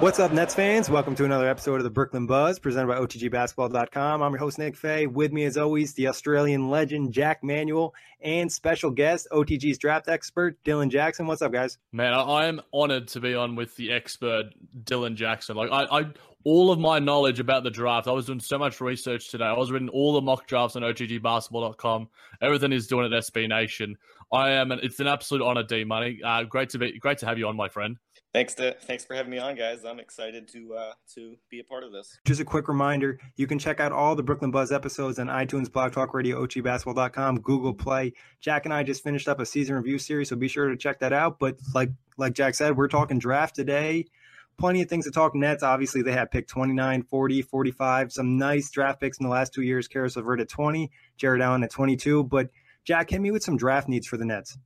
What's up, Nets fans? Welcome to another episode of the Brooklyn Buzz presented by OTGBasketball.com. I'm your host, Nick Fay. With me, as always, the Australian legend, Jack Manuel, and special guest, OTG's draft expert, Dylan Jackson. What's up, guys? Man, I am honored to be on with the expert, Dylan Jackson. Like, I, I all of my knowledge about the draft, I was doing so much research today. I was reading all the mock drafts on OTGBasketball.com. Everything is doing at SB Nation. I am, an, it's an absolute honor, D Money. Uh, great to be, great to have you on, my friend. Thanks to thanks for having me on, guys. I'm excited to uh, to be a part of this. Just a quick reminder: you can check out all the Brooklyn Buzz episodes on iTunes, Blog Talk Radio, OTGBasketball.com, Google Play. Jack and I just finished up a season review series, so be sure to check that out. But like like Jack said, we're talking draft today. Plenty of things to talk Nets. Obviously, they had pick 29, 40, 45. Some nice draft picks in the last two years. Caris LeVert at 20, Jarrett Allen at 22. But Jack, hit me with some draft needs for the Nets.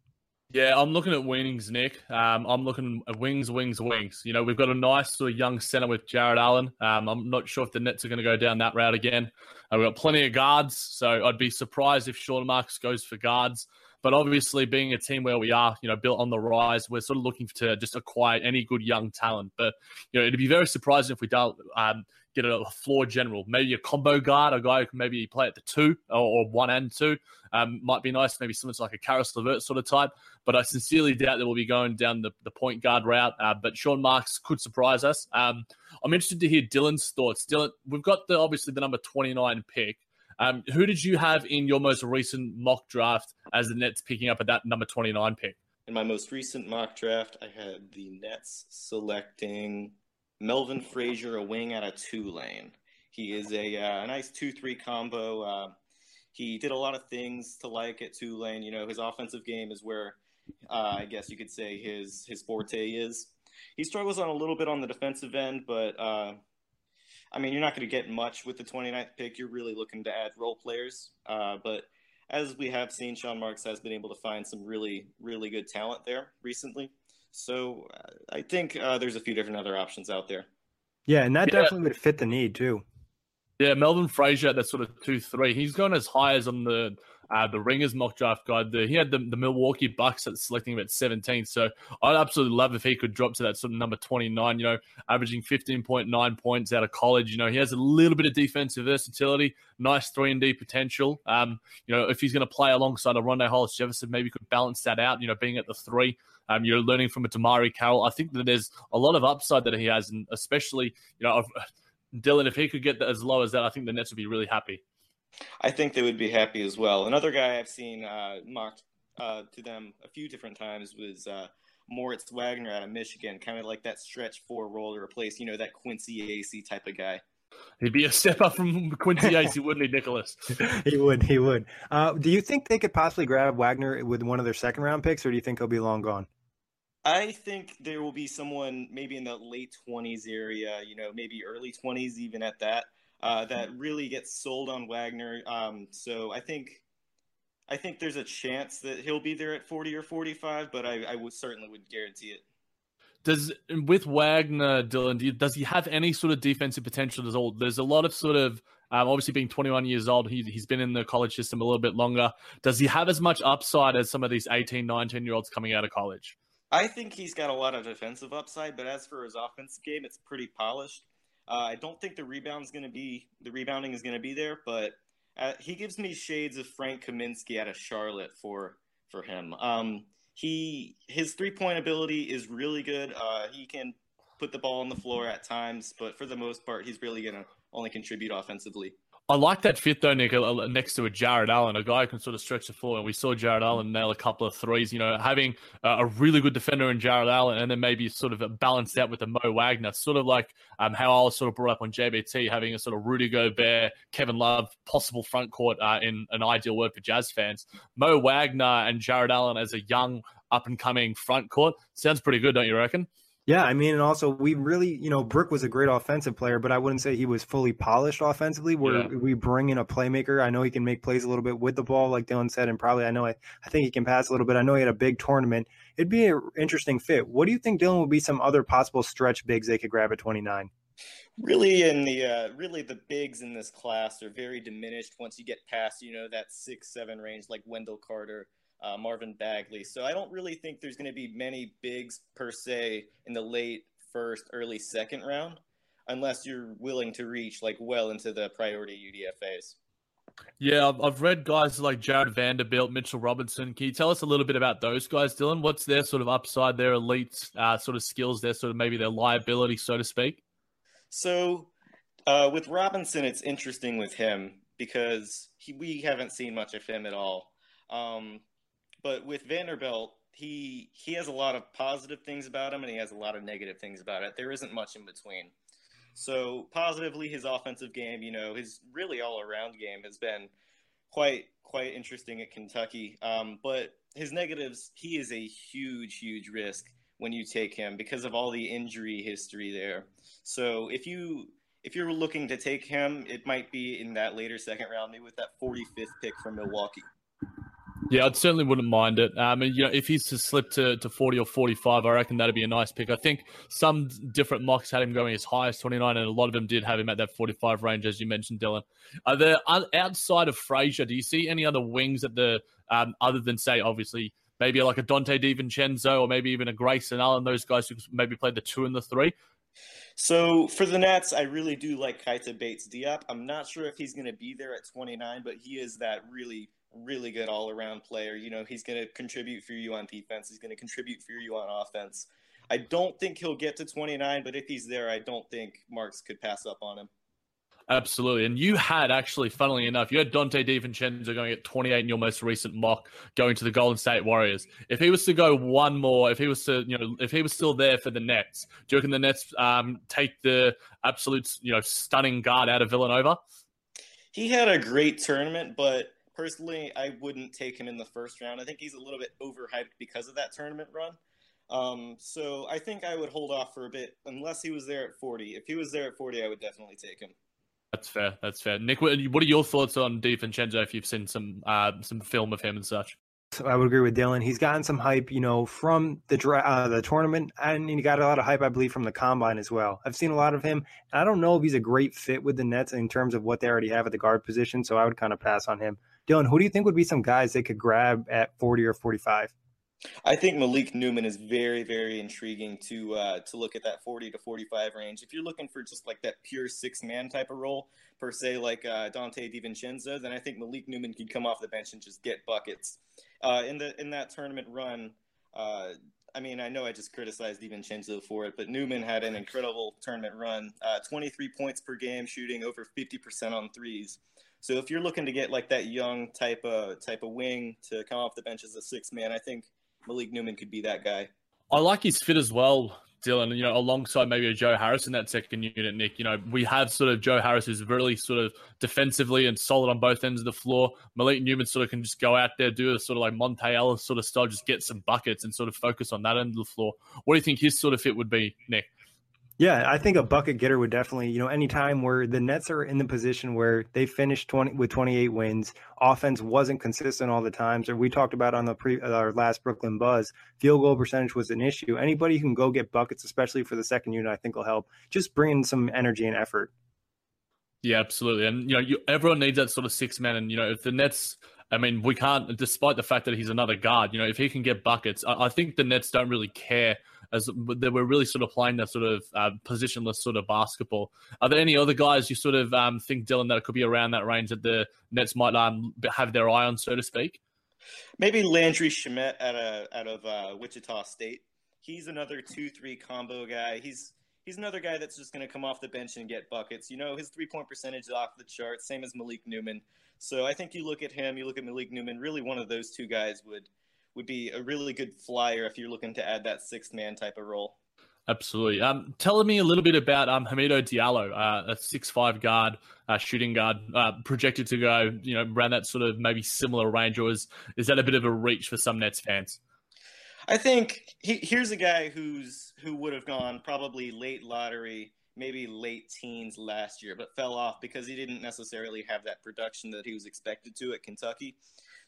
Yeah, I'm looking at wings, Nick. Um, I'm looking at wings, wings, wings. You know, we've got a nice sort of young center with Jarrett Allen. Um, I'm not sure if the Nets are going to go down that route again. Uh, we've got plenty of guards, so I'd be surprised if Sean Marks goes for guards. But obviously, being a team where we are, you know, built on the rise, we're sort of looking to just acquire any good young talent. But you know, it'd be very surprising if we don't um, get a floor general, maybe a combo guard, a guy who can maybe play at the two or, or one and two. Um, might be nice, maybe someone's like a Caris LeVert sort of type. But I sincerely doubt that we'll be going down the, the point guard route. Uh, but Sean Marks could surprise us. Um, I'm interested to hear Dylan's thoughts. Dylan, we've got the obviously the number 29 pick. Um, who did you have in your most recent mock draft as the Nets picking up at that number 29 pick? In my most recent mock draft, I had the Nets selecting Melvin Frazier, a wing out of Tulane. He is a, uh, a nice 2 3 combo. Uh, he did a lot of things to like at Tulane. You know, his offensive game is where uh, I guess you could say his his forte is. He struggles on a little bit on the defensive end, but uh, I mean, you're not going to get much with the 29th pick. You're really looking to add role players. Uh, but as we have seen, Sean Marks has been able to find some really, really good talent there recently. So uh, I think uh, there's a few different other options out there. Yeah, and that yeah. definitely would fit the need too. Yeah, Melvin Frazier, that sort of two three. He's gone as high as on the uh, the Ringers mock draft guide. The, he had the, the Milwaukee Bucks at selecting at 17. So I'd absolutely love if he could drop to that sort of number 29, you know, averaging 15.9 points out of college. You know, he has a little bit of defensive versatility, nice 3 and D potential. Um, you know, if he's going to play alongside a Rondae Hollis Jefferson, maybe could balance that out, you know, being at the three. Um, you're learning from a DeMarre Carroll. I think that there's a lot of upside that he has, and especially, you know, Dylan, if he could get as low as that, I think the Nets would be really happy. I think they would be happy as well. Another guy I've seen uh, mocked uh, to them a few different times was uh, Moritz Wagner out of Michigan, kind of like that stretch four role to replace, you know, that Quincy Acy type of guy. He'd be a step up from Quincy Acy, wouldn't he, Nicholas? he would. He would. Uh, do you think they could possibly grab Wagner with one of their second round picks, or do you think he'll be long gone? I think there will be someone maybe in the late 20s area, you know, maybe early 20s, even at that, uh, that really gets sold on Wagner. Um, so I think. I think there's a chance that he'll be there at 40 or 45, but I, I would certainly would guarantee it. Does with Wagner, Dylan, do you, does he have any sort of defensive potential at all? There's a lot of sort of um, obviously being 21 years old, he, he's been in the college system a little bit longer. Does he have as much upside as some of these 18, 19 year olds coming out of college? I think he's got a lot of defensive upside, but as for his offensive game, it's pretty polished. Uh, I don't think the rebound's going to be the rebounding is going to be there, but uh, he gives me shades of Frank Kaminsky out of Charlotte for for him. Um, he his three point ability is really good. Uh, he can put the ball on the floor at times, but for the most part, he's really going to only contribute offensively. I like that fit though, Nick, next to a Jarrett Allen, a guy who can sort of stretch the floor. And we saw Jarrett Allen nail a couple of threes. You know, having a really good defender in Jarrett Allen, and then maybe sort of balanced out with a Mo Wagner, sort of like um, how I was sort of brought up on JBT, having a sort of Rudy Gobert, Kevin Love possible front court uh, in an ideal word for Jazz fans. Mo Wagner and Jared Allen as a young up and coming front court sounds pretty good, don't you reckon? Yeah, I mean, and also we really, you know, Brook was a great offensive player, but I wouldn't say he was fully polished offensively. Where yeah. we bring in a playmaker, I know he can make plays a little bit with the ball, like Dylan said, and probably I know I, I think he can pass a little bit. I know he had a big tournament. It'd be an interesting fit. What do you think, Dylan, would be some other possible stretch bigs they could grab at twenty nine? Really, in the uh, really the bigs in this class are very diminished once you get past you know that six seven range, like Wendell Carter uh, Marvin Bagley. So I don't really think there's going to be many bigs per se in the late first, early second round, unless you're willing to reach like well into the priority UDFA's. Yeah, I've read guys like Jarred Vanderbilt, Mitchell Robinson. Can you tell us a little bit about those guys, Dylan? What's their sort of upside, their elite uh, sort of skills, their sort of maybe their liability, so to speak? So, uh, with Robinson, it's interesting with him because he, we haven't seen much of him at all. Um, but with Vanderbilt, he he has a lot of positive things about him and he has a lot of negative things about it. There isn't much in between. So positively, his offensive game, you know, his really all around game has been quite quite interesting at Kentucky. Um, but his negatives, he is a huge huge risk when you take him because of all the injury history there. So if you if you're looking to take him, it might be in that later second round, maybe with that 45th pick from Milwaukee. Yeah, I certainly wouldn't mind it. Um, and, you know, if he's to slip to, to 40 or 45, I reckon that'd be a nice pick. I think some different mocks had him going as high as 29, and a lot of them did have him at that 45 range, as you mentioned, Dylan. Are there outside of Frazier? Do you see any other wings at the um, other than say obviously maybe like a Donte DiVincenzo or maybe even a Grayson Allen? Those guys who maybe played the two and the three. So for the Nets, I really do like Keita Bates Diop. I'm not sure if he's going to be there at 29, but he is that really really good all around player. You know, he's going to contribute for you on defense. He's going to contribute for you on offense. I don't think he'll get to 29, but if he's there, I don't think Marks could pass up on him. Absolutely. And you had actually, funnily enough, you had Donte DiVincenzo going at 28 in your most recent mock, going to the Golden State Warriors. If he was to go one more, if he was to, you know, if he was still there for the Nets, do you reckon the Nets um, take the absolute, you know, stunning guard out of Villanova? He had a great tournament, but personally, I wouldn't take him in the first round. I think he's a little bit overhyped because of that tournament run. Um, so I think I would hold off for a bit unless he was there at 40. If he was there at 40, I would definitely take him. That's fair. That's fair. Nick, what are your thoughts on DiVincenzo if you've seen some uh, some film of him and such? I would agree with Dylan. He's gotten some hype, you know, from the uh, the tournament, and he got a lot of hype, I believe, from the combine as well. I've seen a lot of him. I don't know if he's a great fit with the Nets in terms of what they already have at the guard position, so I would kind of pass on him. Dylan, who do you think would be some guys they could grab at 40 or 45? I think Malik Newman is very, very intriguing to uh, to look at that 40 to 45 range. If you're looking for just like that pure six man type of role, per se, like uh, Donte DiVincenzo, then I think Malik Newman could come off the bench and just get buckets. Uh, in the in that tournament run, uh, I mean, I know I just criticized DiVincenzo for it, but Newman had an incredible tournament run. Uh, 23 points per game, shooting over 50% on threes. So if you're looking to get like that young type of type of wing to come off the bench as a six man, I think Malik Newman could be that guy. I like his fit as well. Dylan, you know, alongside maybe a Joe Harris in that second unit, Nick, you know, we have sort of Joe Harris who's really sort of defensively and solid on both ends of the floor. Malik Newman sort of can just go out there, do a sort of like Monta Ellis sort of style, just get some buckets and sort of focus on that end of the floor. What do you think his sort of fit would be, Nick? Yeah, I think a bucket getter would definitely, you know, any time where the Nets are in the position where they finished 20 with 28 wins, offense wasn't consistent all the times, or we talked about on the pre uh, our last Brooklyn Buzz, field goal percentage was an issue. Anybody who can go get buckets, especially for the second unit, I think will help. Just bring in some energy and effort. Yeah, absolutely. And you know, you, everyone needs that sort of six man. And you know, if the Nets, I mean, we can't, despite the fact that he's another guard. You know, if he can get buckets, I, I think the Nets don't really care as they were really sort of playing that sort of uh, positionless sort of basketball. Are there any other guys you sort of um, think, Dylan, that could be around that range that the Nets might um, have their eye on, so to speak? Maybe Landry Shamet out of out of uh, Wichita State. He's another two-three combo guy. He's he's another guy that's just going to come off the bench and get buckets. You know, his three-point percentage is off the chart, same as Malik Newman. So I think you look at him, you look at Malik Newman. Really, one of those two guys would would be a really good flyer if you're looking to add that sixth man type of role. Absolutely. Um, tell me a little bit about um, Hamidou Diallo, uh, a six-five guard, uh, shooting guard, uh, projected to go, you know, around that sort of maybe similar range, or is is that a bit of a reach for some Nets fans? I think he, here's a guy who's who would have gone probably late lottery, maybe late teens last year, but fell off because he didn't necessarily have that production that he was expected to at Kentucky.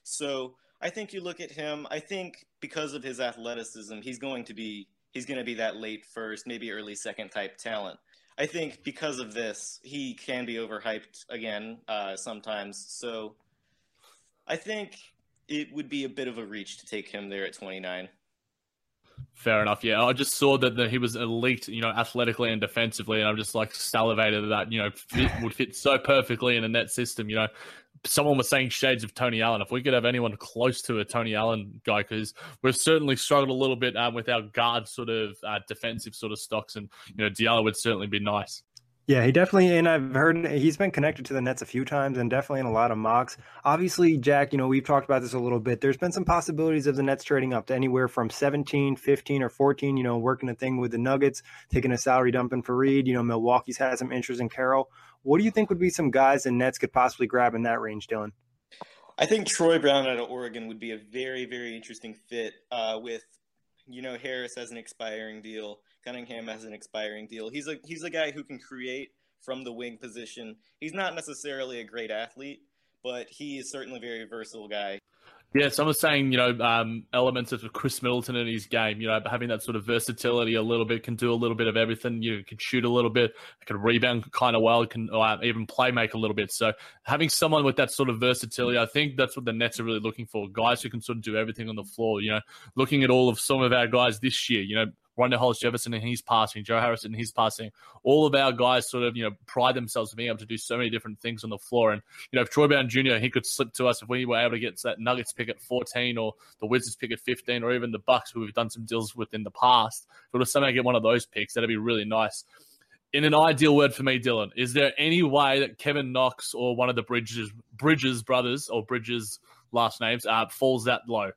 So I think you look at him. I think because of his athleticism, he's going to be he's going to be that late first, maybe early second type talent. I think because of this, he can be overhyped again uh, sometimes. So I think it would be a bit of a reach to take him there at 29. Fair enough. Yeah, I just saw that the, he was elite, you know, athletically and defensively, and I'm just like salivated that you know fit, would fit so perfectly in a net system. You know, someone was saying shades of Tony Allen. If we could have anyone close to a Tony Allen guy, because we've certainly struggled a little bit um, with our guard sort of uh, defensive sort of stocks, and you know Diallo would certainly be nice. Yeah, he definitely, and I've heard he's been connected to the Nets a few times and definitely in a lot of mocks. Obviously, Jack, you know, we've talked about this a little bit. There's been some possibilities of the Nets trading up to anywhere from 17, 15, or 14, you know, working a thing with the Nuggets, taking a salary dump in Faried. You know, Milwaukee's had some interest in Carroll. What do you think would be some guys the Nets could possibly grab in that range, Dylan? I think Troy Brown out of Oregon would be a very, very interesting fit uh, with, you know, Harris as an expiring deal. Cunningham as an expiring deal. He's a he's a guy who can create from the wing position. He's not necessarily a great athlete, but he is certainly a very versatile guy. Yeah, someone was saying, you know, um, elements of Khris Middleton in his game, you know, having that sort of versatility a little bit, can do a little bit of everything. You can shoot a little bit, can rebound kind of well, can uh, even play make a little bit. So having someone with that sort of versatility, I think that's what the Nets are really looking for. Guys who can sort of do everything on the floor. You know, looking at all of some of our guys this year, you know, Rondae Hollis Jefferson and he's passing, Joe Harrison and he's passing. All of our guys sort of, you know, pride themselves on being able to do so many different things on the floor. And, you know, if Troy Brown Jr., he could slip to us if we were able to get that Nuggets pick at 14 or the Wizards pick at 15 or even the Bucks, who we've done some deals with in the past. If we were somehow get one of those picks, that'd be really nice. In an ideal word for me, Dylan, is there any way that Kevin Knox or one of the Bridges Bridges brothers or Bridges last names uh, falls that low?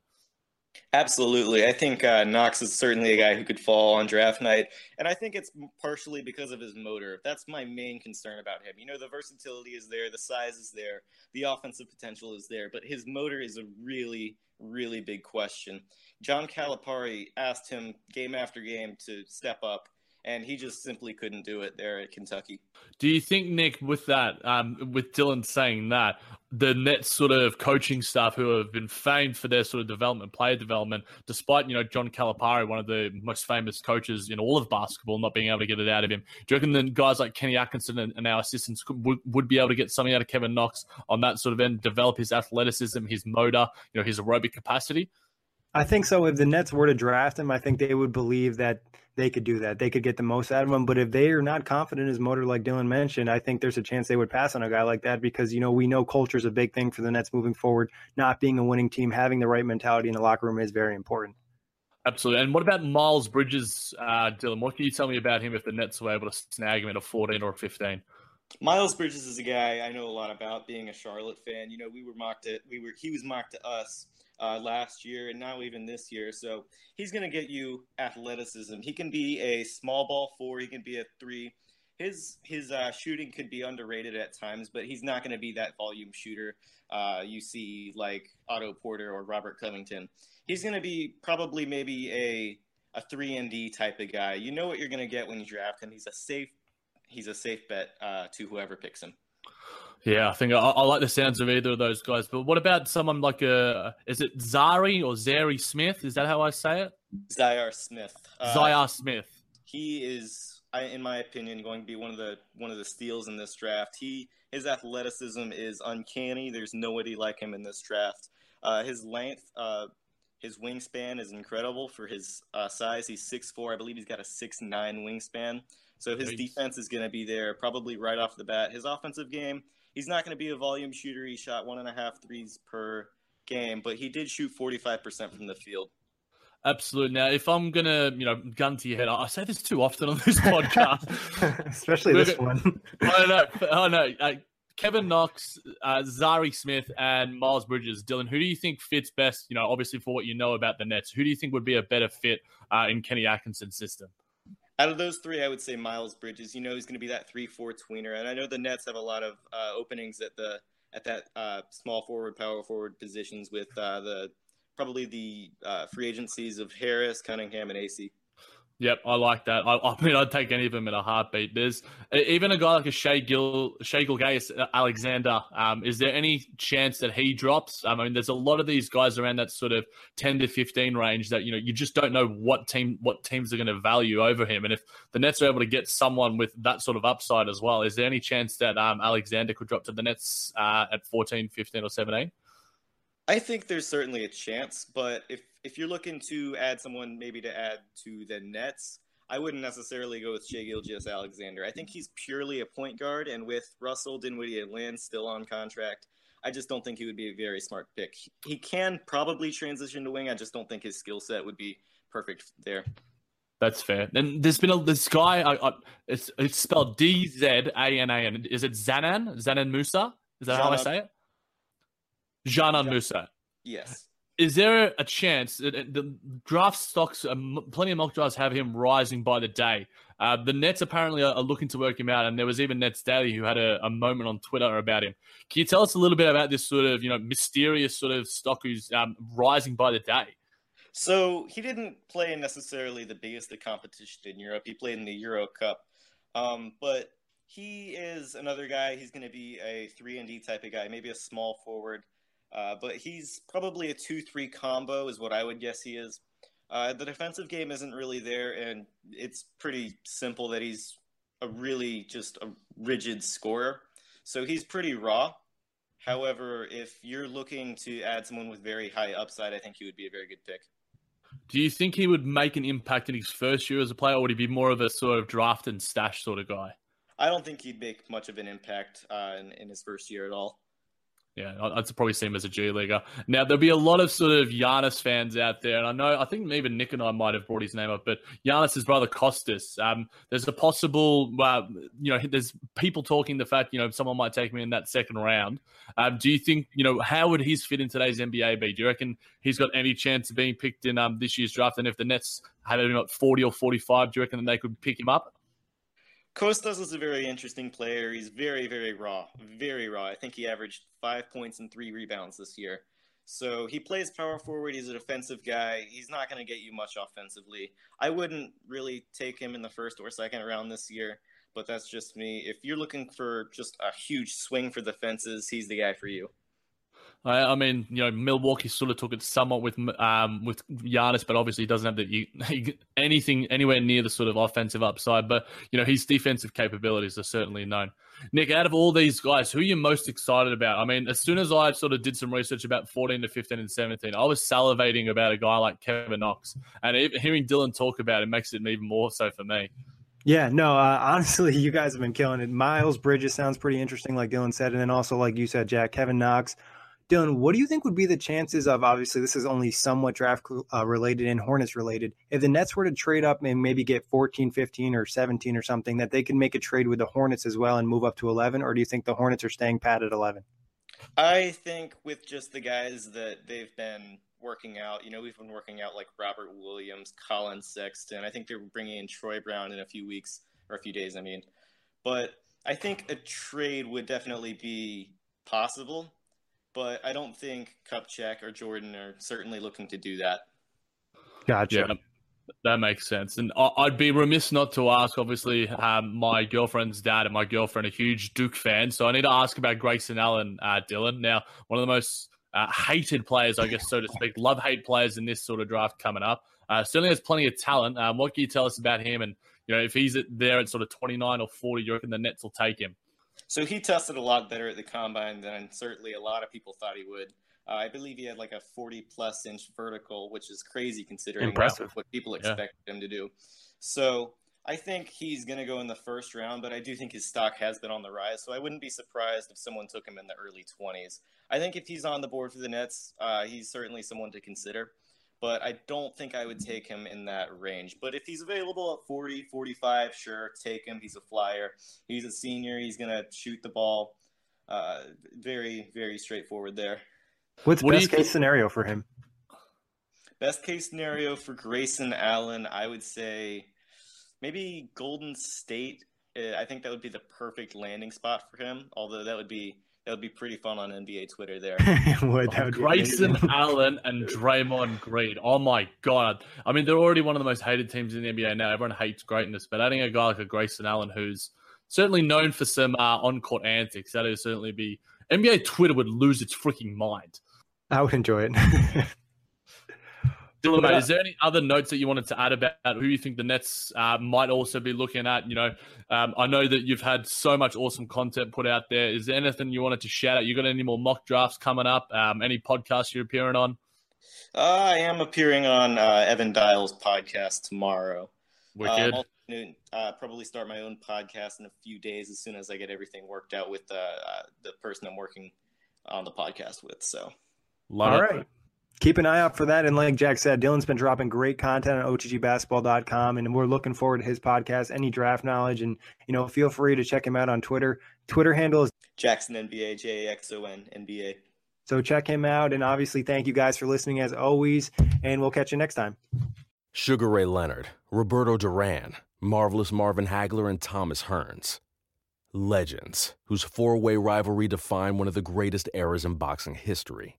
Absolutely. I think uh, Knox is certainly a guy who could fall on draft night. And I think it's partially because of his motor. That's my main concern about him. You know, the versatility is there, the size is there, the offensive potential is there, but his motor is a really, really big question. John Calipari asked him game after game to step up and he just simply couldn't do it there at Kentucky. Do you think, Nick, with that, um, with Dylan saying that, the Nets sort of coaching staff who have been famed for their sort of development, player development, despite, you know, John Calipari, one of the most famous coaches in all of basketball, not being able to get it out of him, do you reckon that guys like Kenny Atkinson and, and our assistants could, would, would be able to get something out of Kevin Knox on that sort of end, develop his athleticism, his motor, you know, his aerobic capacity? I think so. If the Nets were to draft him, I think they would believe that they could do that. They could get the most out of him. But if they are not confident in his motor, like Dylan mentioned, I think there's a chance they would pass on a guy like that because, you know, we know culture is a big thing for the Nets moving forward. Not being a winning team, having the right mentality in the locker room is very important. Absolutely. And what about Miles Bridges, uh, Dylan? What can you tell me about him if the Nets were able to snag him at a 14 or a 15? Miles Bridges is a guy I know a lot about being a Charlotte fan. You know, we were mocked at we were he was mocked to us uh, last year and now even this year. So he's going to get you athleticism. He can be a small ball four. He can be a three. His his uh, shooting could be underrated at times, but he's not going to be that volume shooter uh, you see like Otto Porter or Robert Covington. He's going to be probably maybe a a three and D type of guy. You know what you're going to get when you draft him. He's a safe he's a safe bet uh, to whoever picks him. Yeah, I think I, I, like the sounds of either of those guys. But what about someone like a is it Zari or Zary Smith? Is that how I say it? Zhaire Smith. Uh, Zhaire Smith. He is, in my opinion, going to be one of the one of the steals in this draft. He his athleticism is uncanny. There's nobody like him in this draft. Uh, his length, uh, his wingspan is incredible for his uh, size. He's 6'4". I believe he's got a 6'9 wingspan. So his defense is going to be there probably right off the bat. His offensive game, he's not going to be a volume shooter. He shot one and a half threes per game, but he did shoot 45% from the field. Absolutely. Now, if I'm gonna, you know, gun to your head, I say this too often on this podcast, especially this one. I know. I know. Uh, Kevin Knox, uh, Zhaire Smith, and Miles Bridges. Dylan, who do you think fits best? You know, obviously for what you know about the Nets, who do you think would be a better fit uh, in Kenny Atkinson's system? Out of those three, I would say Miles Bridges. You know, he's going to be that three-four tweener, and I know the Nets have a lot of uh, openings at the at that uh, small forward, power forward positions with uh, the probably the uh, free agencies of Harris, Cunningham, and AC. Yep, I like that. I, I, mean, I'd take any of them in a heartbeat. There's even a guy like a Shea Gill, Shai Alexander. Um, is there any chance that he drops? I mean, there's a lot of these guys around that sort of 10 to 15 range that you know you just don't know what team what teams are going to value over him. And if the Nets are able to get someone with that sort of upside as well, is there any chance that um, Alexander could drop to the Nets uh, at 14, 15, or 17? I think there's certainly a chance, but if if you're looking to add someone maybe to add to the Nets, I wouldn't necessarily go with Shai Gilgeous-Alexander. I think he's purely a point guard, and with Russell Dinwiddie and Lin still on contract, I just don't think he would be a very smart pick. He can probably transition to wing. I just don't think his skill set would be perfect there. That's fair. And there's been a this guy. I, I, it's it's spelled D Z A N A N. Is it Zanan? Zanan Musa? Is that how I say it? Dzanan Musa. Yes. Is there a chance that the draft stocks, um, plenty of mock drafts have him rising by the day? Uh, the Nets apparently are, looking to work him out, and there was even Nets Daily who had a, a, moment on Twitter about him. Can you tell us a little bit about this sort of, you know, mysterious sort of stock who's um, rising by the day? So he didn't play in necessarily the biggest of competition in Europe. He played in the Euro Cup, um, but he is another guy. He's going to be a three and D type of guy, maybe a small forward. Uh, but he's probably a 2 3 combo, is what I would guess he is. Uh, the defensive game isn't really there, and it's pretty simple that he's a really just a rigid scorer. So he's pretty raw. However, if you're looking to add someone with very high upside, I think he would be a very good pick. Do you think he would make an impact in his first year as a player, or would he be more of a sort of draft and stash sort of guy? I don't think he'd make much of an impact uh, in, in his first year at all. Yeah, I'd probably see him as a G leaguer. Now there'll be a lot of sort of Giannis fans out there, and I know I think even Nick and I might have brought his name up, but Giannis's brother Kostas. Um, there's a possible, uh, you know, there's people talking the fact, you know, someone might take me in that second round. Um, do you think, you know, how would his fit in today's NBA be? Do you reckon he's got any chance of being picked in um, this year's draft? And if the Nets had him at 40 or 45, do you reckon that they could pick him up? Kostas is a very interesting player. He's very, very raw, very raw. I think he averaged five points and three rebounds this year. So he plays power forward. He's a defensive guy. He's not going to get you much offensively. I wouldn't really take him in the first or second round this year, but that's just me. If you're looking for just a huge swing for the fences, he's the guy for you. I, I, mean, you know, Milwaukee sort of took it somewhat with um with Giannis, but obviously he doesn't have the he, anything anywhere near the sort of offensive upside. But you know, his defensive capabilities are certainly known. Nick, out of all these guys, who are you most excited about? I mean, as soon as I sort of did some research about 14 to 15 and 17, I was salivating about a guy like Kevin Knox, and hearing Dylan talk about it makes it even more so for me. Yeah, no, uh, honestly, you guys have been killing it. Miles Bridges sounds pretty interesting, like Dylan said, and then also, like you said, Jack, Kevin Knox. Dylan, what do you think would be the chances of obviously this is only somewhat draft uh, related and Hornets related. If the Nets were to trade up and maybe get 14, 15 or 17 or something that they can make a trade with the Hornets as well and move up to 11 or do you think the Hornets are staying pat at 11? I think with just the guys that they've been working out. You know, we've been working out like Robert Williams, Collin Sexton. I think they're bringing in Troy Brown in a few weeks or a few days. I mean, but I think a trade would definitely be possible. But I don't think Kupchak or Jordan are certainly looking to do that. Gotcha. Yeah, that makes sense. And I- I'd be remiss not to ask. Obviously, um, my girlfriend's dad and my girlfriend are huge Duke fans, so I need to ask about Grayson Allen, uh, Dylan. Now, one of the most uh, hated players, I guess, so to speak, love hate players in this sort of draft coming up. Uh, certainly has plenty of talent. Um, what can you tell us about him? And you know, if he's there at sort of twenty nine or forty, you reckon the Nets will take him? So he tested a lot better at the combine than certainly a lot of people thought he would. Uh, I believe he had like a 40 plus inch vertical, which is crazy considering Impressive. what people Yeah. expected him to do. So I think he's going to go in the first round, but I do think his stock has been on the rise. So I wouldn't be surprised if someone took him in the early 20s. I think if he's on the board for the Nets, uh, he's certainly someone to consider. But I don't think I would take him in that range. But if he's available at 40, 45, sure, take him. He's a flyer. He's a senior. He's going to shoot the ball. Uh, very, very straightforward there. What's What best case think- scenario for him? Best case scenario for Grayson Allen, I would say maybe Golden State. Uh, I think that would be the perfect landing spot for him. Although that would be that would be pretty fun on NBA Twitter there. Would that would Grayson amazing. Allen and Draymond Green. Oh my god! I mean, they're already one of the most hated teams in the NBA now. Everyone hates greatness, but adding a guy like a Grayson Allen, who's certainly known for some uh, on-court antics, that would certainly be NBA Twitter would lose its freaking mind. I would enjoy it. Dylan, mate, uh, is there any other notes that you wanted to add about who you think the Nets uh, might also be looking at? You know, um, I know that you've had so much awesome content put out there. Is there anything you wanted to shout out? You got any more mock drafts coming up? Um, any podcasts you're appearing on? Uh, I am appearing on uh, Evan Dial's podcast tomorrow. Uh, Wicked. I'm uh, probably start my own podcast in a few days as soon as I get everything worked out with uh, uh, the person I'm working on the podcast with. So Love All it. right. Keep an eye out for that. And like Jack said, Dylan's been dropping great content on OTGbasketball.com, and we're looking forward to his podcast, Any Draft Knowledge. And, you know, feel free to check him out on Twitter. Twitter handle is Jackson NBA, J A X O N NBA. so check him out. And obviously, thank you guys for listening as always. And we'll catch you next time. Sugar Ray Leonard, Roberto Duran, Marvelous Marvin Hagler, and Thomas Hearns. Legends, whose four way rivalry defined one of the greatest eras in boxing history.